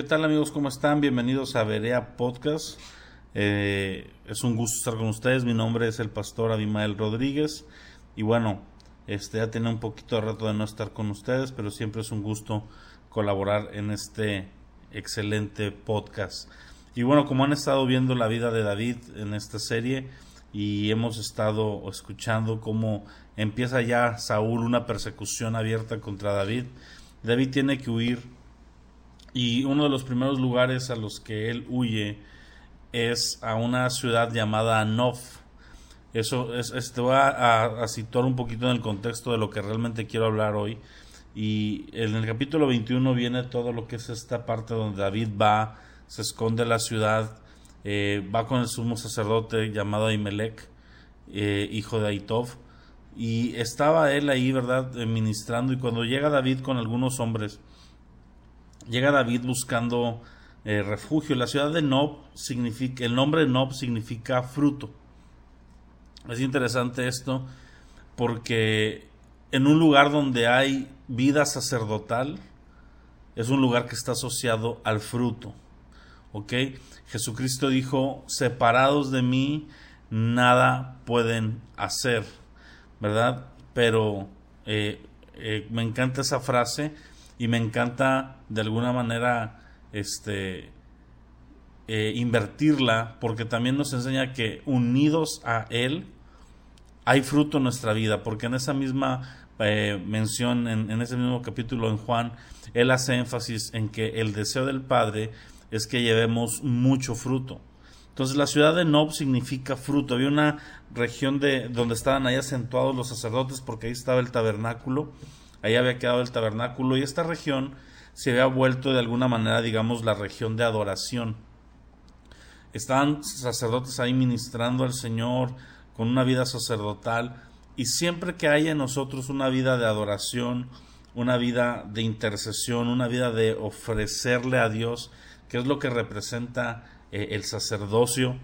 ¿Qué tal amigos? ¿Cómo están? Bienvenidos a Berea Podcast. Eh, es un gusto estar con ustedes. Mi nombre es el pastor Abimael Rodríguez. Y bueno, este ya tiene un poquito de rato de no estar con ustedes, pero siempre es un gusto colaborar en este excelente podcast. Y bueno, como han estado viendo la vida de David en esta serie y hemos estado escuchando cómo empieza ya Saúl una persecución abierta contra David, David tiene que huir y uno de los primeros lugares a los que él huye es a una ciudad llamada Nof. Eso es, te voy a, situar un poquito en el contexto de lo que realmente quiero hablar hoy. Y en el capítulo 21 viene todo lo que es esta parte donde David va, se esconde la ciudad, eh, va con el sumo sacerdote llamado Ahimelech, eh, hijo de Aitov, y estaba él ahí, ¿verdad?, ministrando. Y cuando llega David con algunos hombres, llega David buscando eh, refugio. La ciudad de Nob significa, el nombre Nob significa fruto. Es interesante esto porque en un lugar donde hay vida sacerdotal, es un lugar que está asociado al fruto. ¿Ok? Jesucristo dijo, separados de mí, nada pueden hacer. ¿Verdad? Pero eh, eh, me encanta esa frase y me encanta de alguna manera este eh, invertirla porque también nos enseña que unidos a él hay fruto en nuestra vida porque en esa misma eh, mención en, ese mismo capítulo en Juan él hace énfasis en que el deseo del Padre es que llevemos mucho fruto entonces la ciudad de Nob significa fruto. Había una región de donde estaban ahí acentuados los sacerdotes porque ahí estaba el tabernáculo ahí había quedado el tabernáculo y esta región se había vuelto de alguna manera, digamos, la región de adoración. Estaban sacerdotes ahí ministrando al Señor con una vida sacerdotal y siempre que haya en nosotros una vida de adoración, una vida de intercesión, una vida de ofrecerle a Dios, que es lo que representa eh, el sacerdocio,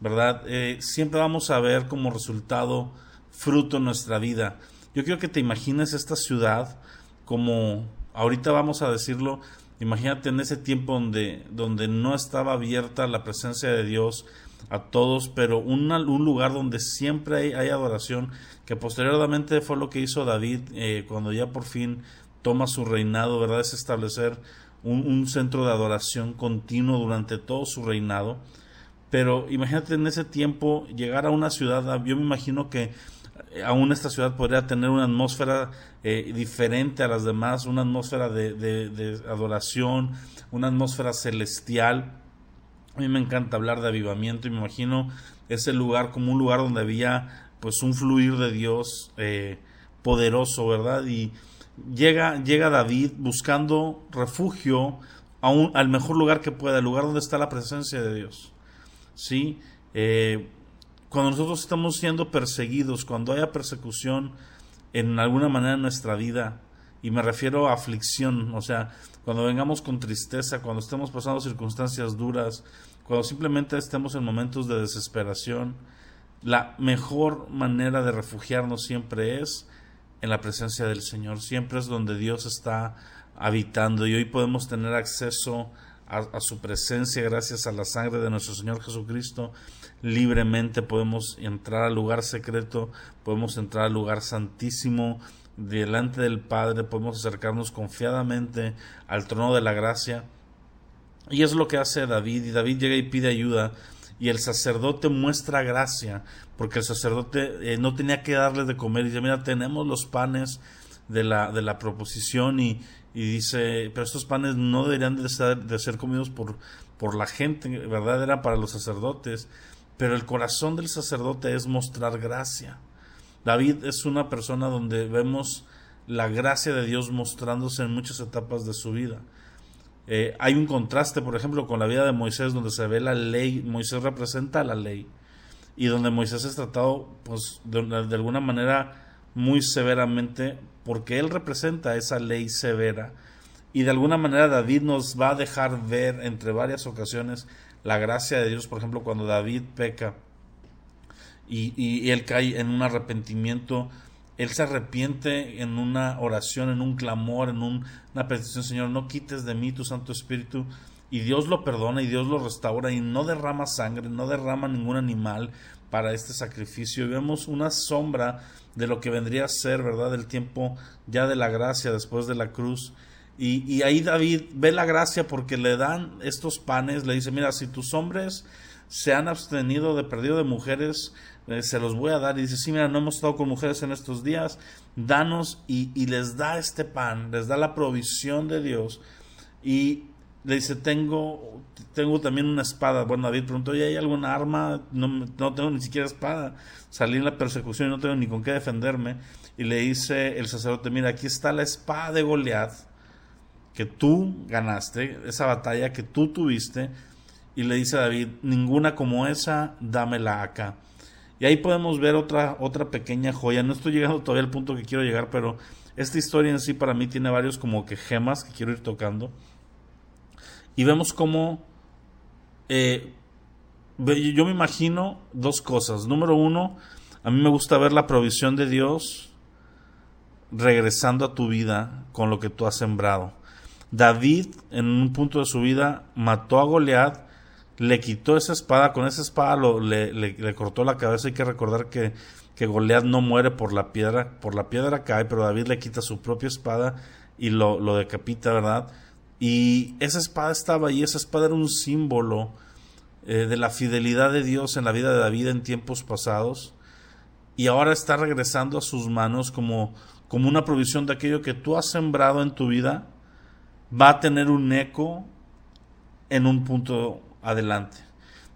¿verdad? Eh, siempre vamos a ver como resultado fruto en nuestra vida. Yo quiero que te imagines esta ciudad como, ahorita vamos a decirlo, imagínate en ese tiempo donde, donde no estaba abierta la presencia de Dios a todos, pero un lugar donde siempre hay, adoración, que posteriormente fue lo que hizo David eh, cuando ya por fin toma su reinado, ¿verdad? Es establecer un, un centro de adoración continuo durante todo su reinado. Pero imagínate en ese tiempo llegar a una ciudad, yo me imagino que aún esta ciudad podría tener una atmósfera eh, diferente a las demás, una atmósfera de, adoración, una atmósfera celestial. A mí me encanta hablar de avivamiento y me imagino ese lugar como un lugar donde había pues un fluir de Dios eh, poderoso, ¿verdad? Y llega, llega David buscando refugio a al mejor lugar que pueda, el lugar donde está la presencia de Dios. ¿Sí? Eh, cuando nosotros estamos siendo perseguidos, cuando haya persecución en alguna manera en nuestra vida, y me refiero a aflicción, o sea, cuando vengamos con tristeza, cuando estemos pasando circunstancias duras, cuando simplemente estemos en momentos de desesperación, la mejor manera de refugiarnos siempre es en la presencia del Señor, siempre es donde Dios está habitando y hoy podemos tener acceso a, su presencia gracias a la sangre de nuestro Señor Jesucristo. Libremente podemos entrar al lugar secreto, podemos entrar al lugar santísimo delante del Padre, podemos acercarnos confiadamente al trono de la gracia. Y es lo que hace David, y David llega y pide ayuda, y el sacerdote muestra gracia, porque el sacerdote eh, no tenía que darle de comer, y dice, mira, tenemos los panes de la, de la proposición, y, y dice, pero estos panes no deberían de ser, de ser comidos por, por la gente, ¿verdad? Era para los sacerdotes, pero el corazón del sacerdote es mostrar gracia. David es una persona donde vemos la gracia de Dios mostrándose en muchas etapas de su vida. Eh, hay un contraste, por ejemplo, con la vida de Moisés, donde se ve la ley, Moisés representa la ley, y donde Moisés es tratado, pues, de, de alguna manera muy severamente porque él representa esa ley severa y de alguna manera David nos va a dejar ver entre varias ocasiones la gracia de Dios, por ejemplo, cuando David peca y, y, él cae en un arrepentimiento, él se arrepiente en una oración, en un clamor, en una petición, Señor, no quites de mí tu Santo Espíritu. y Dios lo perdona y Dios lo restaura y no derrama sangre, no derrama ningún animal para este sacrificio. Y vemos una sombra de lo que vendría a ser, ¿verdad? Del tiempo ya de la gracia después de la cruz. Y, ahí David ve la gracia porque le dan estos panes, le dice, mira, si tus hombres se han abstenido de perdido de mujeres, eh, se los voy a dar. Y dice, sí, mira, no hemos estado con mujeres en estos días, danos y, les da este pan, les da la provisión de Dios. Y le dice, tengo, tengo también una espada. Bueno, David preguntó, ¿y hay alguna arma? No, no tengo ni siquiera espada. Salí en la persecución y no tengo ni con qué defenderme. Y le dice el sacerdote, mira, aquí está la espada de Goliat que tú ganaste, esa batalla que tú tuviste, y le dice a David, ninguna como esa, dámela acá. Y ahí podemos ver otra, otra pequeña joya. No estoy llegando todavía al punto que quiero llegar, pero esta historia en sí para mí tiene varios como que gemas que quiero ir tocando. Y vemos cómo eh, yo me imagino dos cosas. Número uno, a mí me gusta ver la provisión de Dios regresando a tu vida con lo que tú has sembrado. David, en un punto de su vida, mató a Goliat, le quitó esa espada, con esa espada lo, le, cortó la cabeza. Hay que recordar que, que Goliat no muere por la piedra, por la piedra cae, pero David le quita su propia espada y lo, decapita, ¿verdad? Y esa espada estaba ahí, esa espada era un símbolo eh, de la fidelidad de Dios en la vida de David en tiempos pasados. Y ahora está regresando a sus manos como, como una provisión de aquello que tú has sembrado en tu vida va a tener un eco en un punto adelante.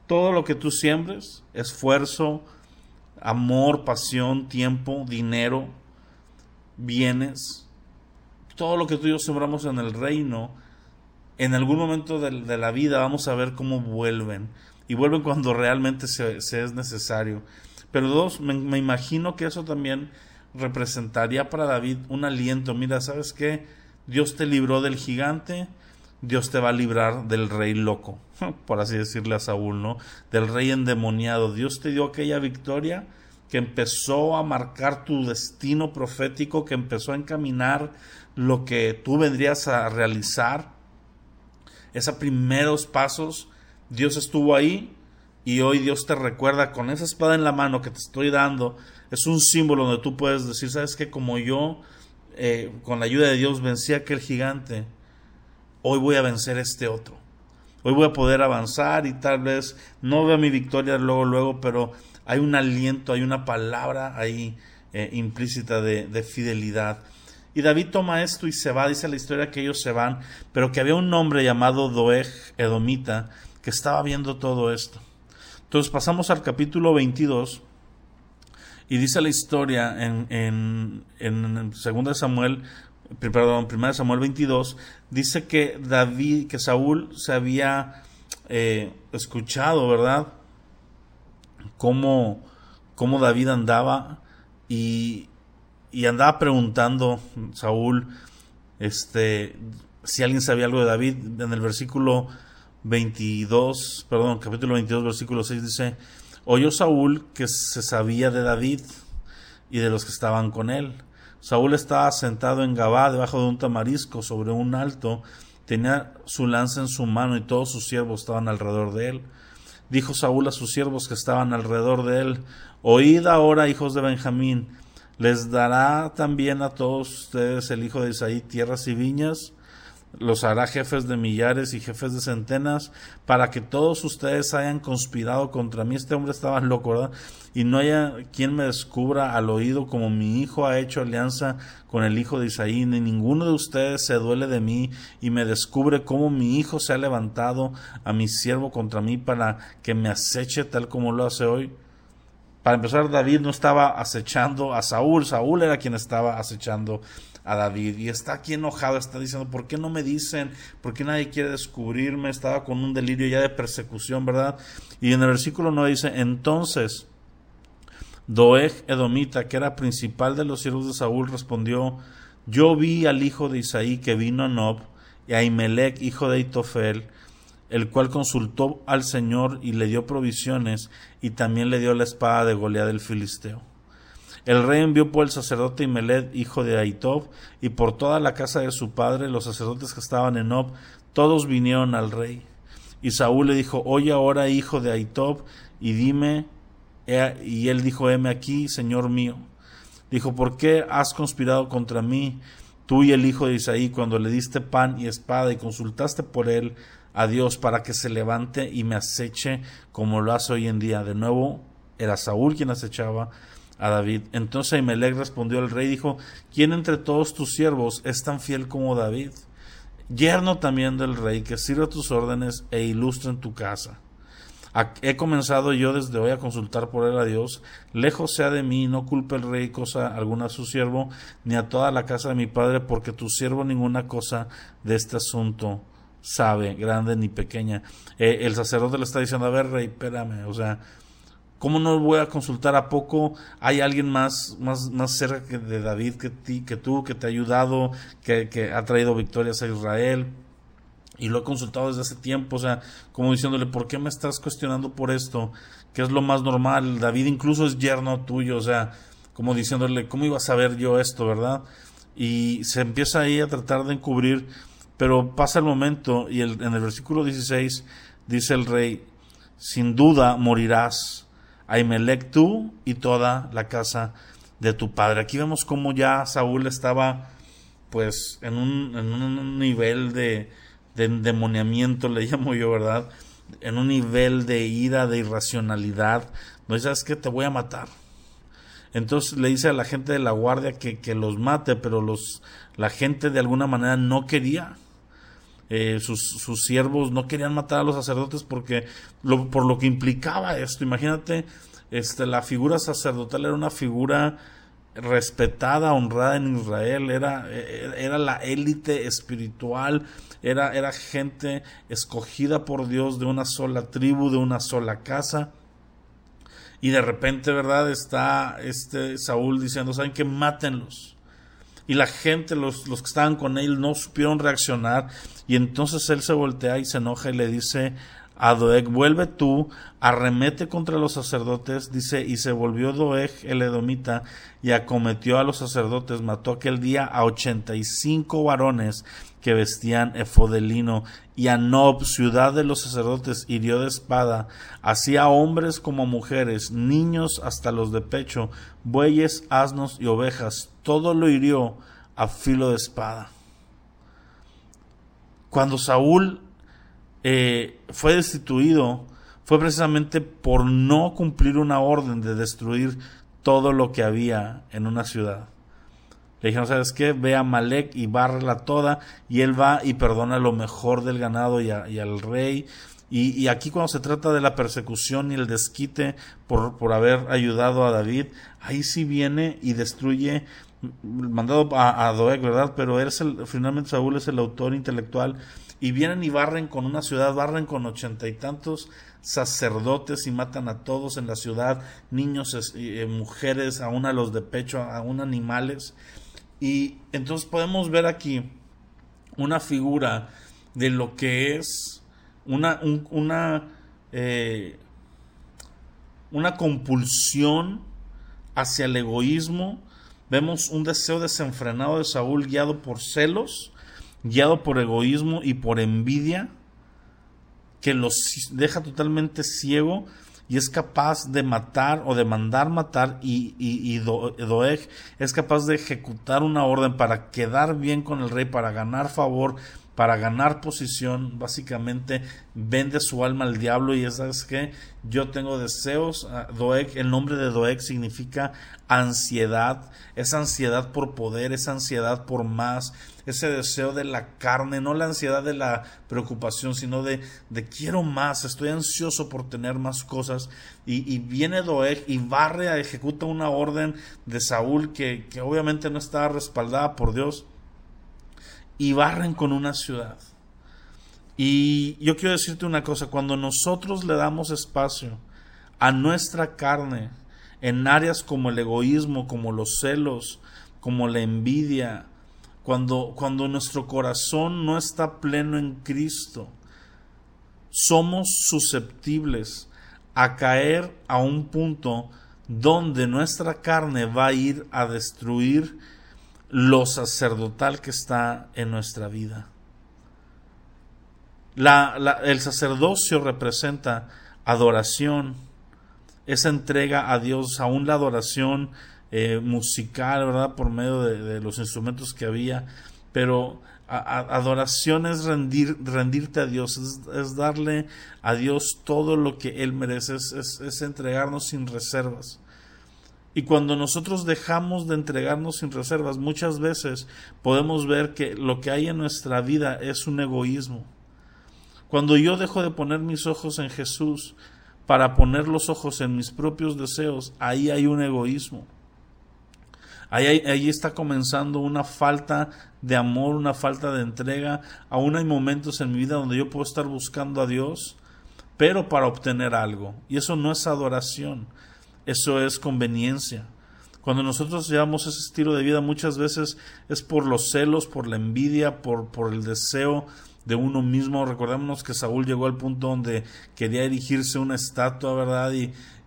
Todo lo que tú siembres, esfuerzo, amor, pasión, tiempo, dinero, bienes, todo lo que tú y yo sembramos en el reino, en algún momento de, la vida vamos a ver cómo vuelven. Y vuelven cuando realmente se, es necesario. Pero dos, me, me imagino que eso también representaría para David un aliento. Mira, ¿sabes qué? Dios te libró del gigante, Dios te va a librar del rey loco, por así decirle a Saúl, ¿no? Del rey endemoniado. Dios te dio aquella victoria que empezó a marcar tu destino profético, que empezó a encaminar lo que tú vendrías a realizar. Esos primeros pasos, Dios estuvo ahí y hoy Dios te recuerda con esa espada en la mano que te estoy dando. Es un símbolo donde tú puedes decir, ¿sabes qué? Como yo eh, con la ayuda de Dios vencí a aquel gigante, hoy voy a vencer este otro. Hoy voy a poder avanzar y tal vez no vea mi victoria luego, luego, pero hay un aliento, hay una palabra ahí eh, implícita de, de, fidelidad. Y David toma esto y se va, dice la historia que ellos se van, pero que había un hombre llamado Doeg Edomita que estaba viendo todo esto. Entonces pasamos al capítulo 22 y dice la historia en, en, en 2 Samuel, perdón, 1 Samuel 22, dice que David, que Saúl se había eh, escuchado, ¿verdad? Cómo, cómo David andaba y, y andaba preguntando Saúl este si alguien sabía algo de David en el versículo 22 perdón capítulo 22 versículo 6 dice Oyó Saúl que se sabía de David y de los que estaban con él. Saúl estaba sentado en Gabá debajo de un tamarisco sobre un alto, tenía su lanza en su mano y todos sus siervos estaban alrededor de él. Dijo Saúl a sus siervos que estaban alrededor de él, Oíd ahora, hijos de Benjamín, ¿les dará también a todos ustedes el hijo de Isaí tierras y viñas? Los hará jefes de millares y jefes de centenas, para que todos ustedes hayan conspirado contra mí. Este hombre estaba loco, ¿verdad? Y no haya quien me descubra al oído como mi hijo ha hecho alianza con el hijo de Isaí, ni ninguno de ustedes se duele de mí y me descubre cómo mi hijo se ha levantado a mi siervo contra mí para que me aceche tal como lo hace hoy. Para empezar, David no estaba acechando a Saúl, Saúl era quien estaba acechando a David y está aquí enojado, está diciendo, ¿por qué no me dicen? ¿Por qué nadie quiere descubrirme? Estaba con un delirio ya de persecución, ¿verdad? Y en el versículo 9 dice, entonces Doeg Edomita, que era principal de los siervos de Saúl, respondió, yo vi al hijo de Isaí que vino a Nob y a Imelec, hijo de Itofel, el cual consultó al Señor y le dio provisiones y también le dio la espada de Goliat del Filisteo. El rey envió por el sacerdote Imeled, hijo de Aitob, y por toda la casa de su padre, los sacerdotes que estaban en Nob, todos vinieron al rey. Y Saúl le dijo, oye ahora, hijo de Aitob, y dime, y él dijo, heme aquí, señor mío. Dijo, ¿por qué has conspirado contra mí, tú y el hijo de Isaí, cuando le diste pan y espada y consultaste por él a Dios para que se levante y me aceche como lo hace hoy en día? De nuevo, era Saúl quien acechaba a David. Entonces Ahimelech respondió al rey, dijo, ¿quién entre todos tus siervos es tan fiel como David? Yerno también del rey, que sirva tus órdenes e ilustre en tu casa. He comenzado yo desde hoy a consultar por él a Dios. Lejos sea de mí, no culpe el rey cosa alguna a su siervo, ni a toda la casa de mi padre, porque tu siervo ninguna cosa de este asunto sabe, grande ni pequeña. Eh, el sacerdote le está diciendo, a ver, rey, espérame, o sea, ¿Cómo no voy a consultar a poco? Hay alguien más, más, más cerca de David que, ti, que tú, que te ha ayudado, que, que ha traído victorias a Israel y lo he consultado desde hace tiempo, o sea, como diciéndole, ¿por qué me estás cuestionando por esto? Que es lo más normal, David incluso es yerno tuyo, o sea, como diciéndole, ¿cómo iba a saber yo esto, verdad? Y se empieza ahí a tratar de encubrir, pero pasa el momento y el, en el versículo 16 dice el rey, sin duda morirás, Ahimelech tú y toda la casa de tu padre. Aquí vemos cómo ya Saúl estaba pues en un, en un nivel de, de endemoniamiento, le llamo yo, ¿verdad? En un nivel de ira, de irracionalidad. No sabes que te voy a matar. Entonces le dice a la gente de la guardia que, que los mate, pero los, la gente de alguna manera no quería. Eh, sus, sus, siervos no querían matar a los sacerdotes porque por lo que implicaba esto. Imagínate, este, la figura sacerdotal era una figura respetada, honrada en Israel, era, era la élite espiritual, era, era gente escogida por Dios de una sola tribu, de una sola casa. Y de repente, ¿verdad? Está este Saúl diciendo, ¿saben qué? Mátenlos. Y la gente, los, los que estaban con él, no supieron reaccionar. Y entonces él se voltea y se enoja y le dice a Doeg, vuelve tú, arremete contra los sacerdotes, dice, y se volvió Doeg el edomita y acometió a los sacerdotes, mató aquel día a ochenta y cinco varones que vestían efodelino, y a Nob, ciudad de los sacerdotes, hirió de espada, así a hombres como mujeres, niños hasta los de pecho, bueyes, asnos y ovejas, todo lo hirió a filo de espada. Cuando Saúl eh, fue destituido fue precisamente por no cumplir una orden de destruir todo lo que había en una ciudad. Le dijeron, ¿sabes qué? Ve a Malek y bárrela toda, y él va y perdona lo mejor del ganado y, al rey. Y, aquí cuando se trata de la persecución y el desquite por, por haber ayudado a David, ahí sí viene y destruye, mandado a, a Doeg, ¿verdad? Pero él es el, finalmente Saúl es el autor intelectual y vienen y barren con una ciudad, barren con ochenta y tantos sacerdotes y matan a todos en la ciudad, niños, eh, mujeres, aún a los de pecho, aún animales. Y entonces podemos ver aquí una figura de lo que es una, una, eh, una compulsión hacia el egoísmo. Vemos un deseo desenfrenado de Saúl guiado por celos guiado por egoísmo y por envidia, que los deja totalmente ciego y es capaz de matar o de mandar matar y, y, Doeg es capaz de ejecutar una orden para quedar bien con el rey, para ganar favor, para ganar posición, básicamente vende su alma al diablo y es que yo tengo deseos. Ah, Doeg, el nombre de Doeg significa ansiedad, esa ansiedad por poder, esa ansiedad por más, ese deseo de la carne, no la ansiedad de la preocupación, sino de, de quiero más, estoy ansioso por tener más cosas. Y, viene Doeg y barre, ejecuta una orden de Saúl que, que obviamente no estaba respaldada por Dios y barren con una ciudad. Y yo quiero decirte una cosa, cuando nosotros le damos espacio a nuestra carne en áreas como el egoísmo, como los celos, como la envidia, cuando, cuando nuestro corazón no está pleno en Cristo, somos susceptibles a caer a un punto donde nuestra carne va a ir a destruir lo sacerdotal que está en nuestra vida. el sacerdocio representa adoración, esa entrega a Dios, aún la adoración eh, musical, ¿verdad? Por medio de, los instrumentos que había, pero adoración es rendir, rendirte a Dios, es, darle a Dios todo lo que Él merece, es, entregarnos sin reservas. Y cuando nosotros dejamos de entregarnos sin reservas, muchas veces podemos ver que lo que hay en nuestra vida es un egoísmo. Cuando yo dejo de poner mis ojos en Jesús para poner los ojos en mis propios deseos, ahí hay un egoísmo. Ahí, está comenzando una falta de amor, una falta de entrega. Aún hay momentos en mi vida donde yo puedo estar buscando a Dios, pero para obtener algo. Y eso no es adoración, eso es conveniencia. Cuando nosotros llevamos ese estilo de vida muchas veces es por los celos, por la envidia, por, el deseo de uno mismo. Recordémonos que Saúl llegó al punto donde quería erigirse una estatua, ¿verdad?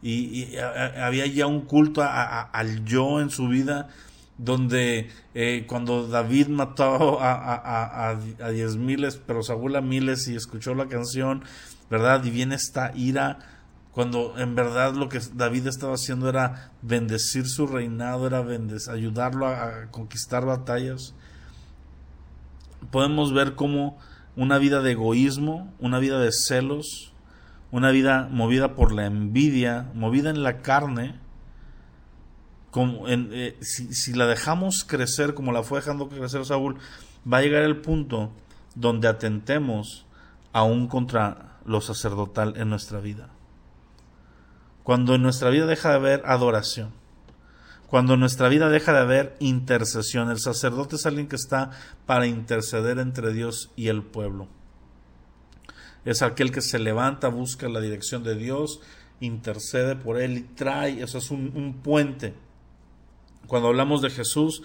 Y, había ya un culto al yo en su vida donde eh, cuando David mató a, a, diez miles, pero Saúl a miles y escuchó la canción, ¿verdad? Y viene esta ira, cuando en verdad lo que David estaba haciendo era bendecir su reinado, era ayudarlo a, conquistar batallas. Podemos ver cómo una vida de egoísmo, una vida de celos, una vida movida por la envidia, movida en la carne, como eh, si, la dejamos crecer como la fue dejando crecer Saúl, va a llegar el punto donde atentemos aún contra lo sacerdotal en nuestra vida. Cuando en nuestra vida deja de haber adoración, cuando en nuestra vida deja de haber intercesión, el sacerdote es alguien que está para interceder entre Dios y el pueblo es aquel que se levanta, busca la dirección de Dios, intercede por él y trae, eso es un, puente. Cuando hablamos de Jesús,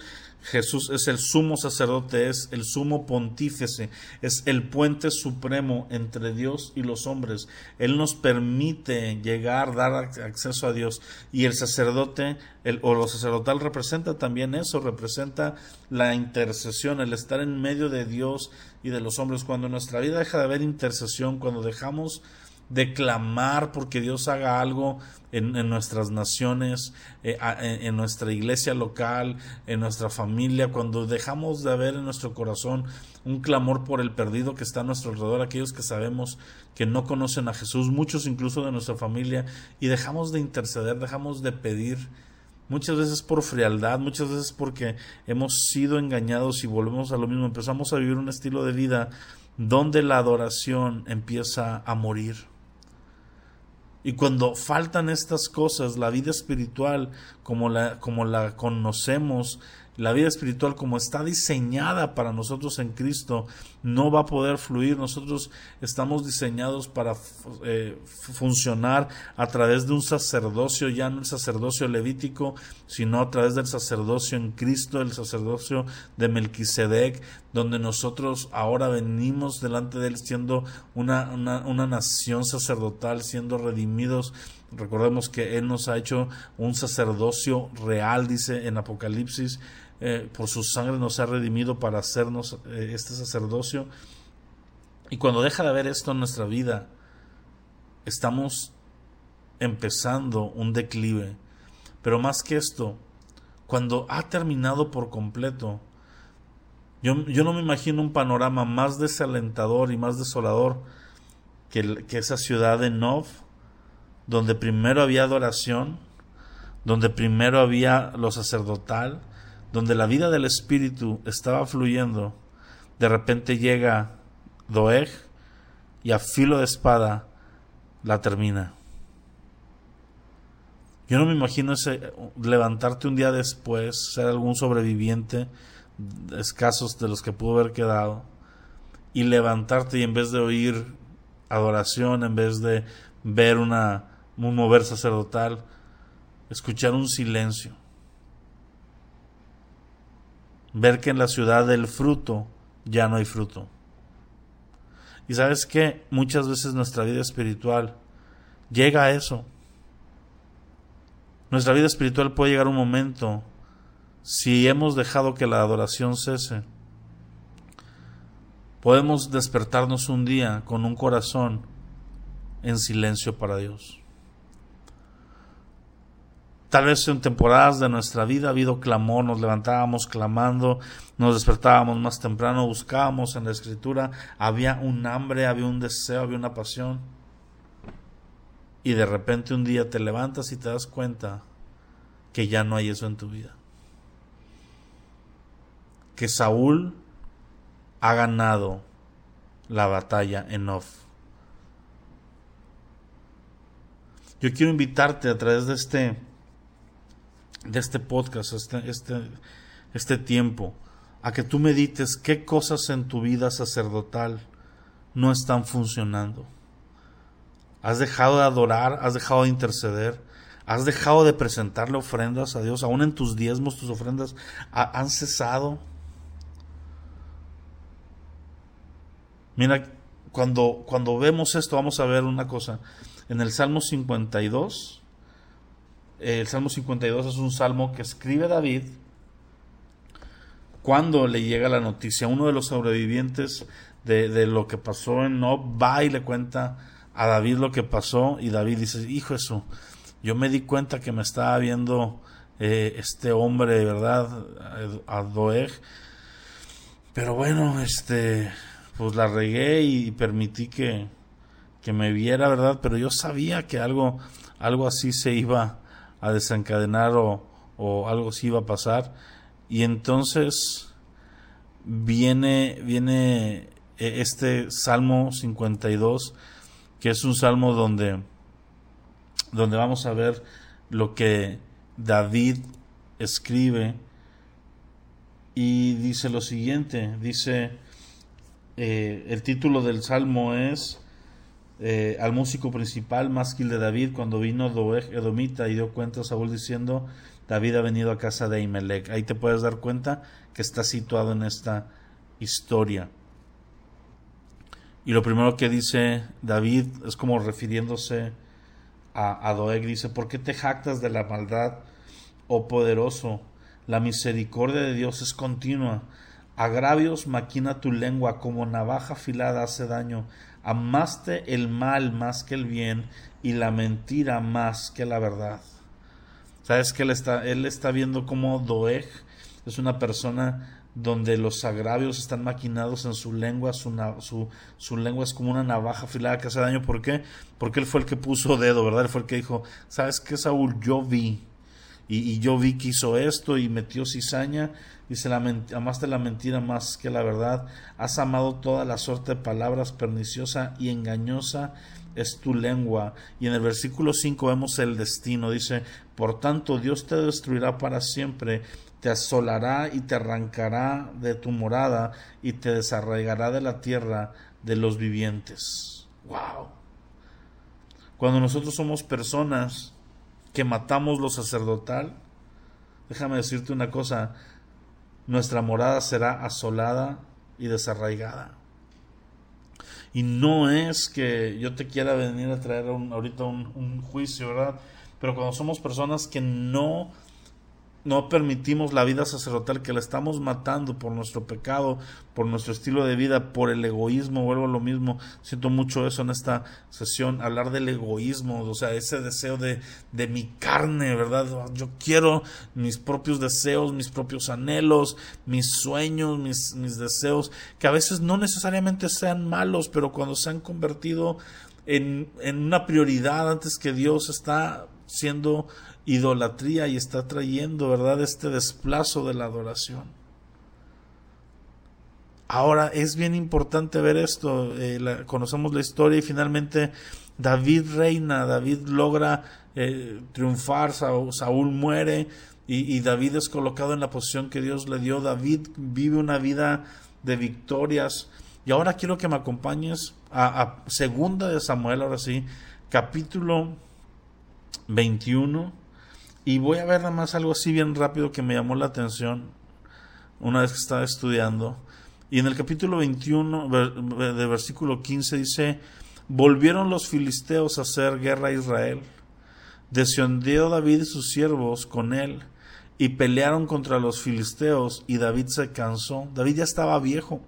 Jesús es el sumo sacerdote, es el sumo pontífice, es el puente supremo entre Dios y los hombres. Él nos permite llegar, dar acceso a Dios. Y el sacerdote, el, o lo sacerdotal representa también eso, representa la intercesión, el estar en medio de Dios y de los hombres. Cuando nuestra vida deja de haber intercesión, cuando dejamos de clamar porque Dios haga algo en, nuestras naciones, eh, en, nuestra iglesia local, en nuestra familia, cuando dejamos de haber en nuestro corazón un clamor por el perdido que está a nuestro alrededor, aquellos que sabemos que no conocen a Jesús, muchos incluso de nuestra familia, y dejamos de interceder, dejamos de pedir, muchas veces por frialdad, muchas veces porque hemos sido engañados y volvemos a lo mismo, empezamos a vivir un estilo de vida donde la adoración empieza a morir y cuando faltan estas cosas, la vida espiritual, como la, como la conocemos, la vida espiritual como está diseñada para nosotros en Cristo, no va a poder fluir. Nosotros estamos diseñados para eh, funcionar a través de un sacerdocio, ya no el sacerdocio levítico, sino a través del sacerdocio en Cristo, el sacerdocio de Melquisedec, donde nosotros ahora venimos delante de Él siendo una, una, una nación sacerdotal, siendo redimidos Recordemos que Él nos ha hecho un sacerdocio real, dice en Apocalipsis, eh, por su sangre nos ha redimido para hacernos eh, este sacerdocio. Y cuando deja de haber esto en nuestra vida, estamos empezando un declive. Pero más que esto, cuando ha terminado por completo, yo, yo no me imagino un panorama más desalentador y más desolador que, que esa ciudad de Nov, donde primero había adoración, donde primero había lo sacerdotal, donde la vida del Espíritu estaba fluyendo, de repente llega Doeg y a filo de espada la termina. Yo no me imagino ese, levantarte un día después, ser algún sobreviviente, escasos de los que pudo haber quedado, y levantarte y en vez de oír adoración, en vez de ver una, un mover sacerdotal, escuchar un silencio ver que en la ciudad del fruto ya no hay fruto. Y sabes que muchas veces nuestra vida espiritual llega a eso. Nuestra vida espiritual puede llegar un momento, si hemos dejado que la adoración cese, podemos despertarnos un día con un corazón en silencio para Dios. Tal vez en temporadas de nuestra vida ha habido clamor, nos levantábamos clamando, nos despertábamos más temprano, buscábamos en la escritura, había un hambre, había un deseo, había una pasión. Y de repente un día te levantas y te das cuenta que ya no hay eso en tu vida. Que Saúl ha ganado la batalla en off. Yo quiero invitarte a través de este de este podcast, este, este, este tiempo, a que tú medites qué cosas en tu vida sacerdotal no están funcionando. Has dejado de adorar, has dejado de interceder, has dejado de presentarle ofrendas a Dios, aún en tus diezmos, tus ofrendas han cesado. Mira, cuando, cuando vemos esto, vamos a ver una cosa. En el Salmo 52, el Salmo 52 es un salmo que escribe David cuando le llega la noticia. Uno de los sobrevivientes de, lo que pasó en Nob va y le cuenta a David lo que pasó y David dice, hijo eso, yo me di cuenta que me estaba viendo eh, este hombre, ¿verdad? A Doeg. Pero bueno, este, pues la regué y permití que, que me viera, ¿verdad? Pero yo sabía que algo, algo así se iba a desencadenar o, o algo así iba a pasar. Y entonces viene, viene eh, este Salmo 52, que es un salmo donde, donde vamos a ver lo que David escribe y dice lo siguiente, dice, eh, el título del salmo es eh, al músico principal, másquil de David, cuando vino Doeg Edomita y dio cuenta a Saúl diciendo, David ha venido a casa de Imelec. Ahí te puedes dar cuenta que está situado en esta historia. Y lo primero que dice David es como refiriéndose a, a Doeg, dice, ¿por qué te jactas de la maldad, oh poderoso? La misericordia de Dios es continua. Agravios maquina tu lengua, como navaja afilada hace daño amaste el mal más que el bien y la mentira más que la verdad. Sabes que él está, él está viendo como Doeg es una persona donde los agravios están maquinados en su lengua, su, su, lengua es como una navaja afilada que hace daño. ¿Por qué? Porque él fue el que puso dedo, ¿verdad? Él fue el que dijo, ¿sabes qué, Saúl? Yo vi, y, yo vi que hizo esto y metió cizaña Dice, amaste la mentira más que la verdad, has amado toda la suerte de palabras perniciosa y engañosa es tu lengua. Y en el versículo 5 vemos el destino. Dice, por tanto Dios te destruirá para siempre, te asolará y te arrancará de tu morada y te desarraigará de la tierra de los vivientes. ¡Wow! Cuando nosotros somos personas que matamos lo sacerdotal, déjame decirte una cosa, nuestra morada será asolada y desarraigada. Y no es que yo te quiera venir a traer ahorita un, un juicio, ¿verdad? Pero cuando somos personas que no no permitimos la vida sacerdotal, que la estamos matando por nuestro pecado, por nuestro estilo de vida, por el egoísmo, vuelvo a lo mismo, siento mucho eso en esta sesión, hablar del egoísmo, o sea, ese deseo de, de mi carne, ¿verdad? Yo quiero mis propios deseos, mis propios anhelos, mis sueños, mis, mis deseos, que a veces no necesariamente sean malos, pero cuando se han convertido en, en una prioridad antes que Dios está siendo idolatría y está trayendo, ¿verdad?, este desplazo de la adoración. Ahora es bien importante ver esto, eh, conocemos la historia y finalmente David reina, David logra eh, triunfar, Saúl, muere y, David es colocado en la posición que Dios le dio, David vive una vida de victorias y ahora quiero que me acompañes a, a segunda de Samuel, ahora sí, capítulo 21 y voy a ver nada más algo así bien rápido que me llamó la atención una vez que estaba estudiando. Y en el capítulo 21 de versículo 15 dice, volvieron los filisteos a hacer guerra a Israel. Descendió David y sus siervos con él y pelearon contra los filisteos y David se cansó. David ya estaba viejo.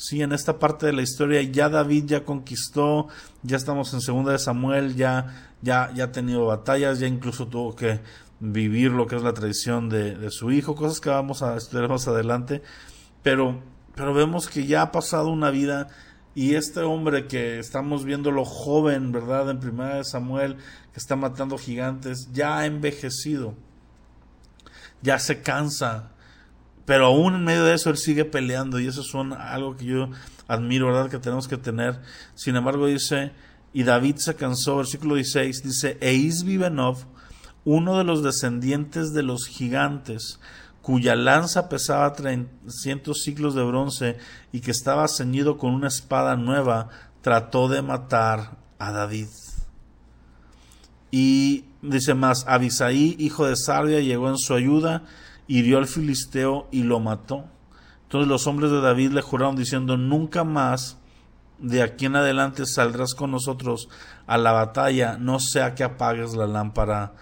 Sí, en esta parte de la historia ya David ya conquistó, ya estamos en segunda de Samuel, ya, ya, ya ha tenido batallas, ya incluso tuvo que vivir lo que es la tradición de, de su hijo, cosas que vamos a estudiar más adelante, pero, pero vemos que ya ha pasado una vida y este hombre que estamos viéndolo joven, ¿verdad? En primera de Samuel, que está matando gigantes, ya ha envejecido, ya se cansa, pero aún en medio de eso él sigue peleando y eso es algo que yo admiro, ¿verdad? Que tenemos que tener. Sin embargo dice, y David se cansó, versículo 16, dice, e Isbibenov, uno de los descendientes de los gigantes, cuya lanza pesaba 300 ciclos de bronce y que estaba ceñido con una espada nueva, trató de matar a David. Y dice más, Abisaí, hijo de Sardia, llegó en su ayuda, hirió al filisteo y lo mató. Entonces los hombres de David le juraron diciendo, nunca más de aquí en adelante saldrás con nosotros a la batalla, no sea que apagues la lámpara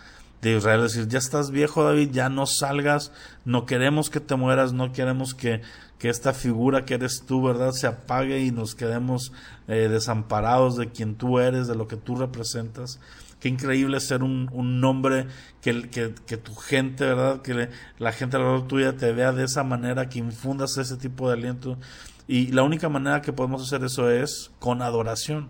de Israel. Es decir, ya estás viejo David, ya no salgas, no queremos que te mueras, no queremos que, que esta figura que eres tú, ¿verdad?, se apague y nos quedemos eh, desamparados de quien tú eres, de lo que tú representas. Qué increíble ser un, nombre que, que, que, tu gente, ¿verdad? Que la gente alrededor tuya te vea de esa manera, que infundas ese tipo de aliento. Y la única manera que podemos hacer eso es con adoración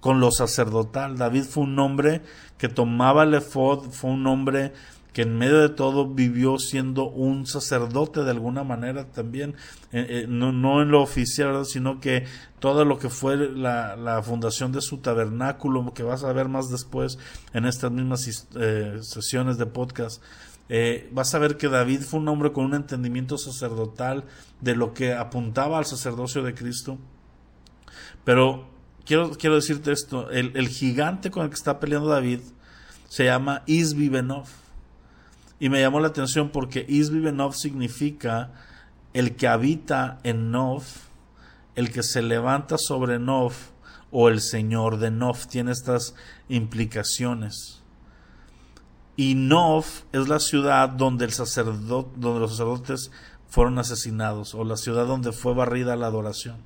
con lo sacerdotal. David fue un hombre que tomaba el efod, fue un hombre que en medio de todo vivió siendo un sacerdote de alguna manera también, eh, eh, no, en lo oficial, sino que todo lo que fue la, fundación de su tabernáculo, que vas a ver más después en estas mismas eh, sesiones de podcast, vas a ver que David fue un hombre con un entendimiento sacerdotal de lo que apuntaba al sacerdocio de Cristo, pero quiero, quiero decirte esto, el, gigante con el que está peleando David se llama Isbibenov. Y me llamó la atención porque Isbibenov significa el que habita en Nov, el que se levanta sobre Nov o el señor de Nov. Tiene estas implicaciones. Y Nov es la ciudad donde, el sacerdote, donde los sacerdotes fueron asesinados o la ciudad donde fue barrida la adoración.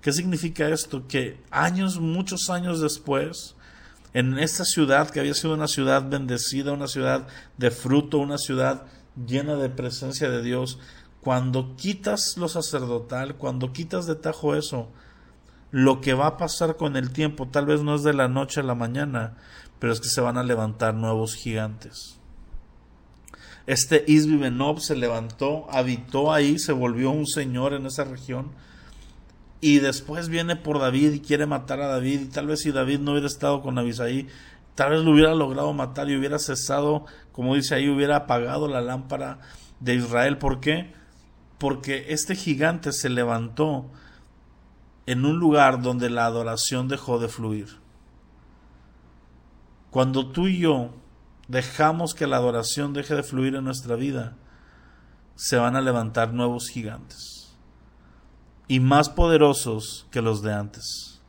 ¿Qué significa esto? Que años, muchos años después, en esta ciudad que había sido una ciudad bendecida, una ciudad de fruto, una ciudad llena de presencia de Dios, cuando quitas lo sacerdotal, cuando quitas de tajo eso, lo que va a pasar con el tiempo tal vez no es de la noche a la mañana, pero es que se van a levantar nuevos gigantes. Este Isbi Benob se levantó, habitó ahí, se volvió un señor en esa región, y después viene por David y quiere matar a David y tal vez si David no hubiera estado con Abisaí tal vez lo hubiera logrado matar y hubiera cesado como dice ahí hubiera apagado la lámpara de Israel. ¿por qué? porque este gigante se levantó en un lugar donde la adoración dejó de fluir. Cuando tú y yo dejamos que la adoración deje de fluir en nuestra vida se van a levantar nuevos gigantes y más poderosos que los de antes.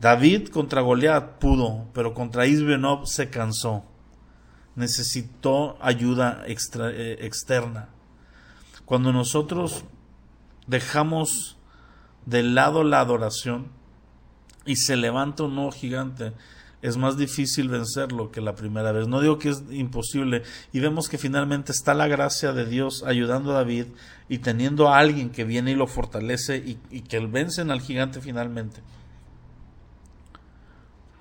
David contra Goliat pudo, pero contra Isbenob se cansó. Necesitó ayuda eh, externa. Cuando nosotros dejamos de lado la adoración y se levanta un nuevo gigante, es más difícil vencerlo que la primera vez. No digo que es imposible. Y vemos que finalmente está la gracia de Dios ayudando a David y teniendo a alguien que viene y lo fortalece y, y que vencen al gigante finalmente.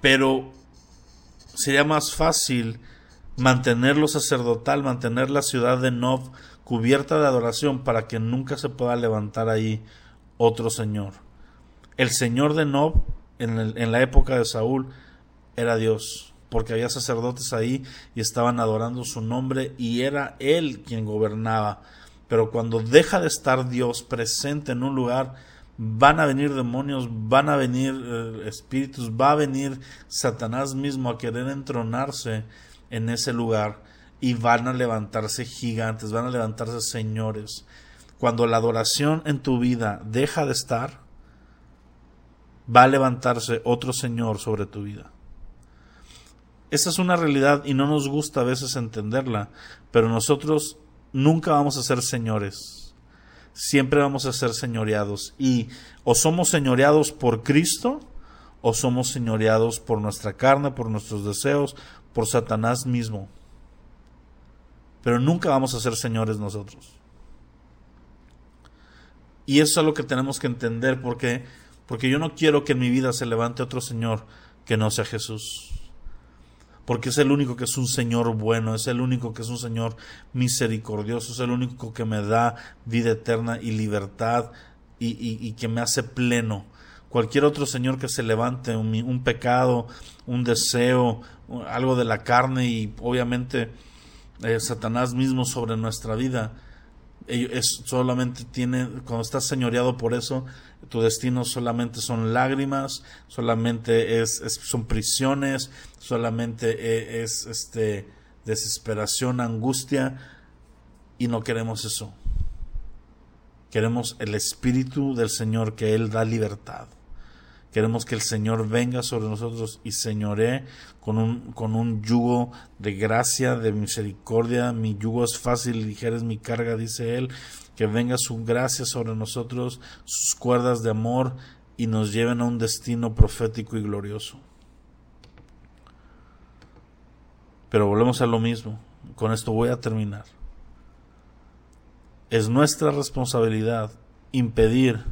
Pero sería más fácil mantenerlo sacerdotal, mantener la ciudad de Nov cubierta de adoración para que nunca se pueda levantar ahí otro señor. El señor de en, en la época de Saúl era Dios, porque había sacerdotes ahí y estaban adorando su nombre y era Él quien gobernaba. Pero cuando deja de estar Dios presente en un lugar, van a venir demonios, van a venir eh, espíritus, va a venir Satanás mismo a querer entronarse en ese lugar y van a levantarse gigantes, van a levantarse señores. Cuando la adoración en tu vida deja de estar, va a levantarse otro Señor sobre tu vida. Esa es una realidad y no nos gusta a veces entenderla, pero nosotros nunca vamos a ser señores. siempre vamos a ser señoreados y o somos señoreados por Cristo o somos señoreados por nuestra carne, por nuestros deseos, por Satanás mismo. Pero nunca vamos a ser señores nosotros. Y eso es algo que tenemos que entender porque porque yo no quiero que en mi vida se levante otro señor que no sea Jesús. Porque es el único que es un Señor bueno, es el único que es un Señor misericordioso, es el único que me da vida eterna y libertad y, que me hace pleno. Cualquier otro Señor que se levante, un, pecado, un deseo, algo de la carne y obviamente eh, Satanás mismo sobre nuestra vida, es, solamente tiene, cuando estás señoreado por eso, tu destino solamente son lágrimas, solamente es, son prisiones, solamente e, es, este desesperación, angustia y no queremos eso. Queremos el espíritu del Señor que él da libertad. Queremos que el Señor venga sobre nosotros y señoree con un, con un yugo de gracia, de misericordia. Mi yugo es fácil ligera es mi carga, dice Él. Que venga su gracia sobre nosotros, sus cuerdas de amor y nos lleven a un destino profético y glorioso. Pero volvemos a lo mismo. Con esto voy a terminar. Es nuestra responsabilidad impedir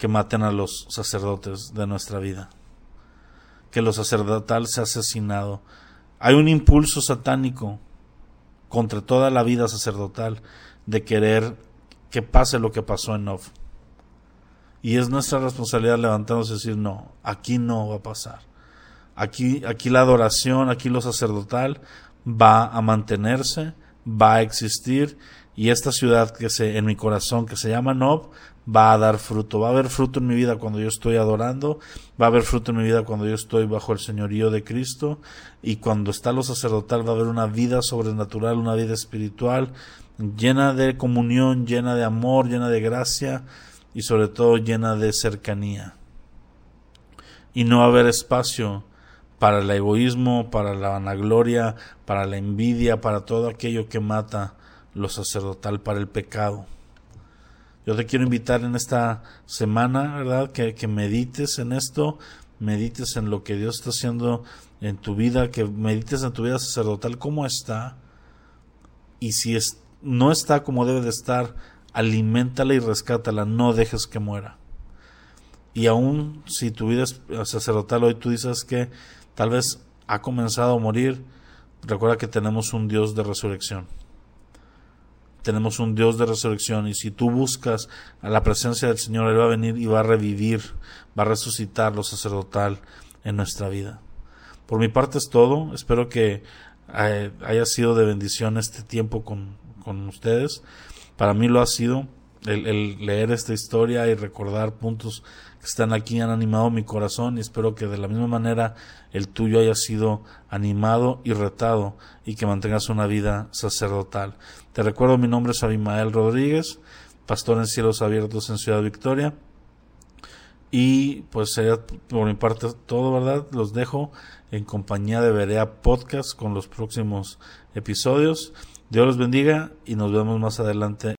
que maten a los sacerdotes de nuestra vida, que lo sacerdotal sea asesinado. Hay un impulso satánico contra toda la vida sacerdotal de querer que pase lo que pasó en Nov. Y es nuestra responsabilidad levantarnos y decir, no, aquí no va a pasar. Aquí, aquí la adoración, aquí lo sacerdotal va a mantenerse, va a existir y esta ciudad que se en mi corazón que se llama Nov va a dar fruto. Va a haber fruto en mi vida cuando yo estoy adorando, va a haber fruto en mi vida cuando yo estoy bajo el señorío de Cristo y cuando está lo sacerdotal va a haber una vida sobrenatural, una vida espiritual llena de comunión, llena de amor, llena de gracia y sobre todo llena de cercanía. Y no va a haber espacio para el egoísmo, para la vanagloria, para la envidia, para todo aquello que mata lo sacerdotal, para el pecado. Yo te quiero invitar en esta semana, ¿verdad? Que, medites en esto, medites en lo que Dios está haciendo en tu vida, que medites en tu vida sacerdotal, cómo está. Y si es, no está como debe de estar, aliméntala y rescátala, no dejes que muera. Y aún si tu vida es sacerdotal hoy tú dices que tal vez ha comenzado a morir, recuerda que tenemos un Dios de resurrección tenemos un Dios de resurrección y si tú buscas a la presencia del Señor, Él va a venir y va a revivir, va a resucitar lo sacerdotal en nuestra vida. Por mi parte es todo, espero que eh, haya sido de bendición este tiempo con, con ustedes. Para mí lo ha sido el, el, leer esta historia y recordar puntos que están aquí han animado mi corazón y espero que de la misma manera el tuyo haya sido animado y retado y que mantengas una vida sacerdotal. Te recuerdo, mi nombre es Abimael Rodríguez, pastor en Cielos Abiertos en Ciudad Victoria. Y pues sería por mi parte todo, ¿verdad? Los dejo en compañía de Berea Podcast con los próximos episodios. Dios los bendiga y nos vemos más adelante